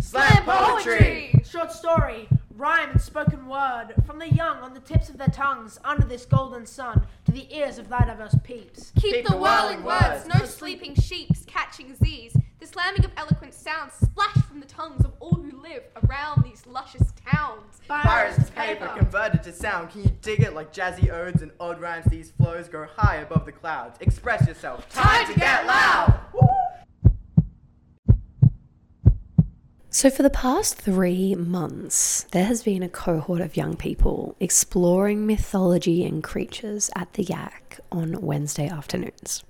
Slam poetry! Short story, rhyme and spoken word, from the young on the tips of their tongues, under this golden sun, to the ears of thy diverse peeps. Keep, Keep the the whirling whirling words, words, no sleeping sheeps catching Z's. The slamming of eloquent sounds splash from the tongues of all who live around these luscious towns. Virus to paper converted to sound. Can you dig it like jazzy odes and odd rhymes? These flows go high above the clouds. Express yourself. Time to get loud. So, for the past three months, there has been a cohort of young people exploring mythology and creatures at the Yak on Wednesday afternoons.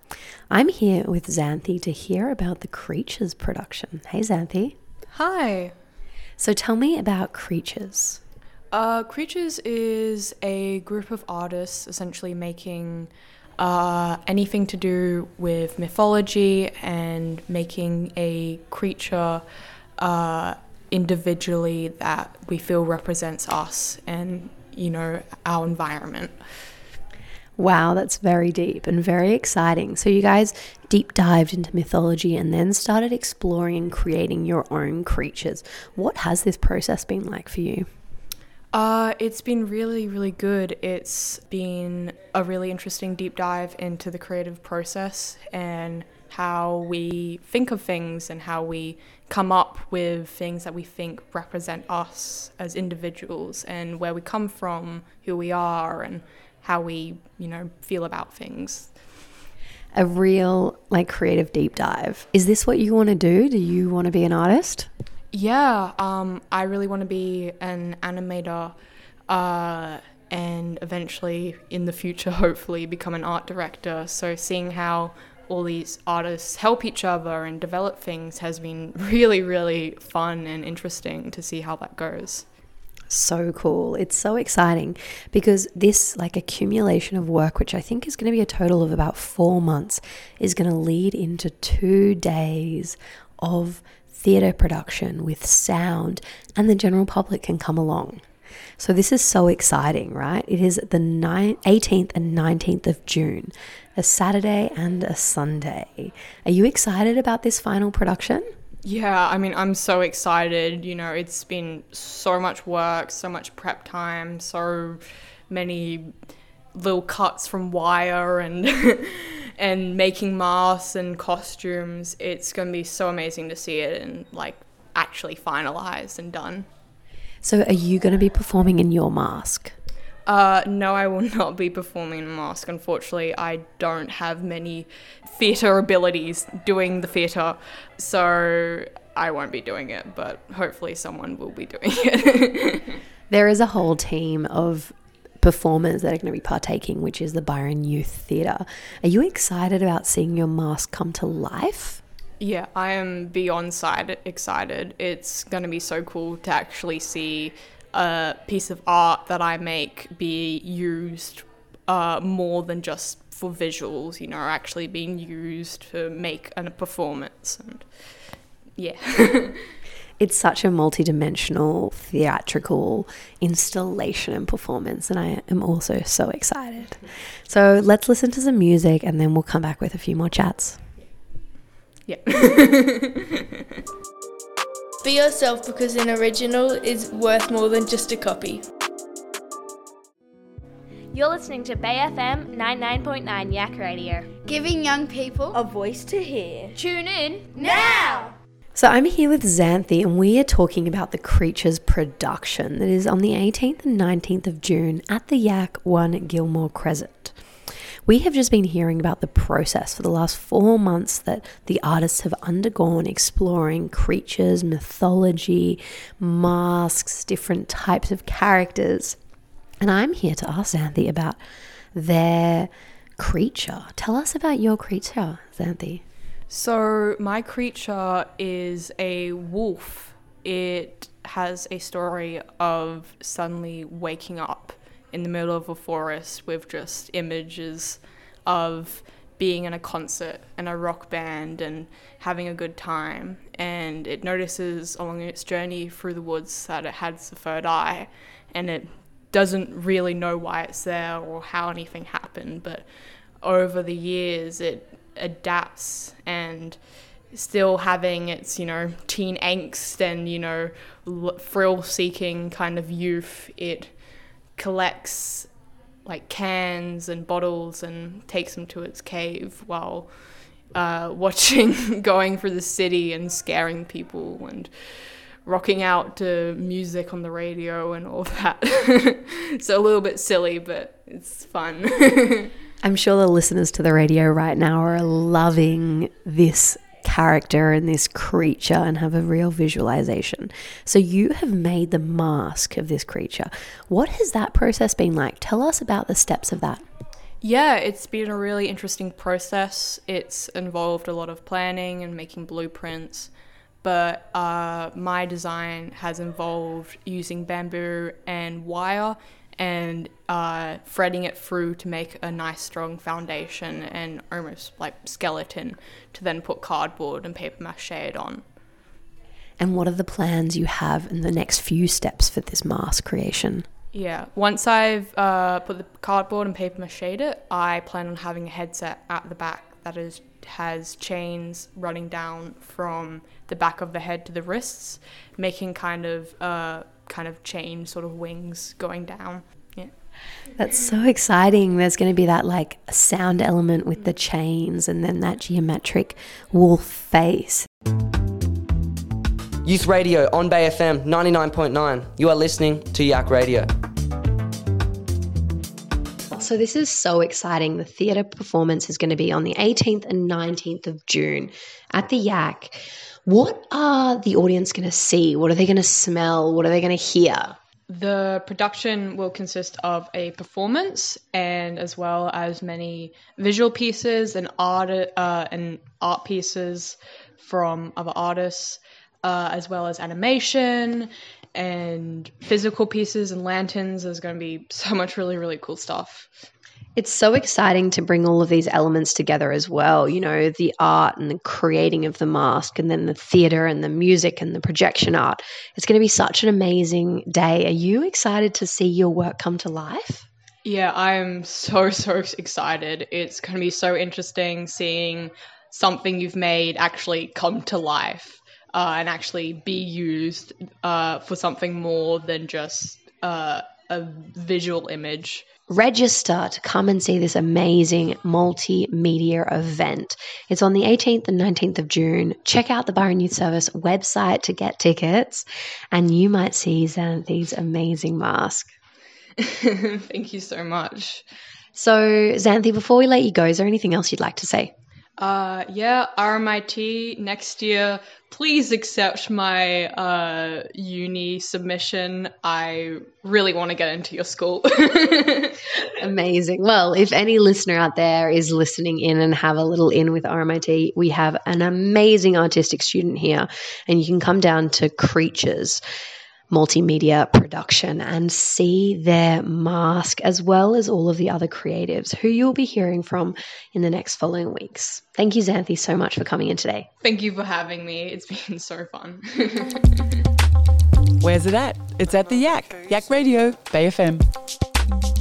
I'm here with Xanthi to hear about the Creatures production. Hey, Xanthi. Hi. So, tell me about Creatures. Uh, Creatures is a group of artists essentially making uh, anything to do with mythology and making a creature uh, individually that we feel represents us and, you know, our environment. Wow, that's very deep and very exciting. So, you guys deep dived into mythology and then started exploring and creating your own creatures. What has this process been like for you? Uh, it's been really, really good. It's been a really interesting deep dive into the creative process and how we think of things and how we come up with things that we think represent us as individuals and where we come from, who we are, and how we, you know, feel about things. A real like creative deep dive. Is this what you want to do? Do you want to be an artist? Yeah, um, I really want to be an animator uh, and eventually in the future, hopefully, become an art director. So, seeing how all these artists help each other and develop things has been really, really fun and interesting to see how that goes. So cool. It's so exciting because this like accumulation of work, which I think is going to be a total of about four months, is going to lead into two days of theatre production with sound, and the general public can come along. So, this is so exciting, right? It is the 18th and 19th of June, a Saturday and a Sunday. Are you excited about this final production? Yeah, I mean, I'm so excited. You know, it's been so much work, so much prep time, so many little cuts from wire and and making masks and costumes. It's going to be so amazing to see it and like actually finalized and done. So, are you going to be performing in your mask? Uh, no, I will not be performing in a mask. Unfortunately, I don't have many theatre abilities doing the theatre, so I won't be doing it, but hopefully, someone will be doing it. there is a whole team of performers that are going to be partaking, which is the Byron Youth Theatre. Are you excited about seeing your mask come to life? Yeah, I am beyond side excited. It's going to be so cool to actually see a piece of art that I make be used uh, more than just for visuals, you know, actually being used to make a performance. And yeah. it's such a multi-dimensional theatrical installation and performance and i am also so excited so let's listen to some music and then we'll come back with a few more chats yeah be yourself because an original is worth more than just a copy you're listening to Bay FM 99.9 Yak Radio. Giving young people a voice to hear. Tune in now! So I'm here with Xanthi, and we are talking about the Creatures production that is on the 18th and 19th of June at the Yak 1 Gilmore Crescent. We have just been hearing about the process for the last four months that the artists have undergone exploring creatures, mythology, masks, different types of characters. And I'm here to ask Xanthi about their creature. Tell us about your creature, Xanthi. So, my creature is a wolf. It has a story of suddenly waking up in the middle of a forest with just images of being in a concert and a rock band and having a good time. And it notices along its journey through the woods that it has the third eye and it doesn't really know why it's there or how anything happened. But over the years, it adapts and still having its, you know, teen angst and, you know, thrill seeking kind of youth, it collects like cans and bottles and takes them to its cave while uh, watching going through the city and scaring people and rocking out to music on the radio and all that. so a little bit silly, but it's fun. I'm sure the listeners to the radio right now are loving this character and this creature and have a real visualization. So you have made the mask of this creature. What has that process been like? Tell us about the steps of that. Yeah, it's been a really interesting process. It's involved a lot of planning and making blueprints, but uh, my design has involved using bamboo and wire and uh, threading it through to make a nice strong foundation and almost like skeleton to then put cardboard and paper mache it on. And what are the plans you have in the next few steps for this mask creation? Yeah, once I've uh, put the cardboard and paper mache it, I plan on having a headset at the back that is has chains running down from the back of the head to the wrists, making kind of uh, kind of chain sort of wings going down. Yeah. That's so exciting. There's going to be that like sound element with the chains and then that geometric wolf face. Youth Radio on Bay FM 99.9. You are listening to Yak Radio. So, this is so exciting. The theatre performance is going to be on the 18th and 19th of June at the Yak. What are the audience going to see? What are they going to smell? What are they going to hear? The production will consist of a performance and as well as many visual pieces and art uh, and art pieces from other artists, uh, as well as animation and physical pieces and lanterns. There's going to be so much really really cool stuff. It's so exciting to bring all of these elements together as well. You know, the art and the creating of the mask, and then the theatre and the music and the projection art. It's going to be such an amazing day. Are you excited to see your work come to life? Yeah, I'm so, so excited. It's going to be so interesting seeing something you've made actually come to life uh, and actually be used uh, for something more than just uh, a visual image register to come and see this amazing multimedia event. It's on the 18th and 19th of June. Check out the Byron Youth Service website to get tickets, and you might see Xanthi's amazing mask. Thank you so much. So, Xanthi, before we let you go, is there anything else you'd like to say? Uh, yeah, RMIT next year. Please accept my uh, uni submission. I really want to get into your school. Amazing. Well, if any listener out there is listening in and have a little in with RMIT, we have an amazing artistic student here, and you can come down to Creatures multimedia production and see their mask as well as all of the other creatives who you'll be hearing from in the next following weeks. Thank you, Xanthi, so much for coming in today. Thank you for having me. It's been so fun. Where's it at? It's at the Yak, Yak Radio, Bay FM.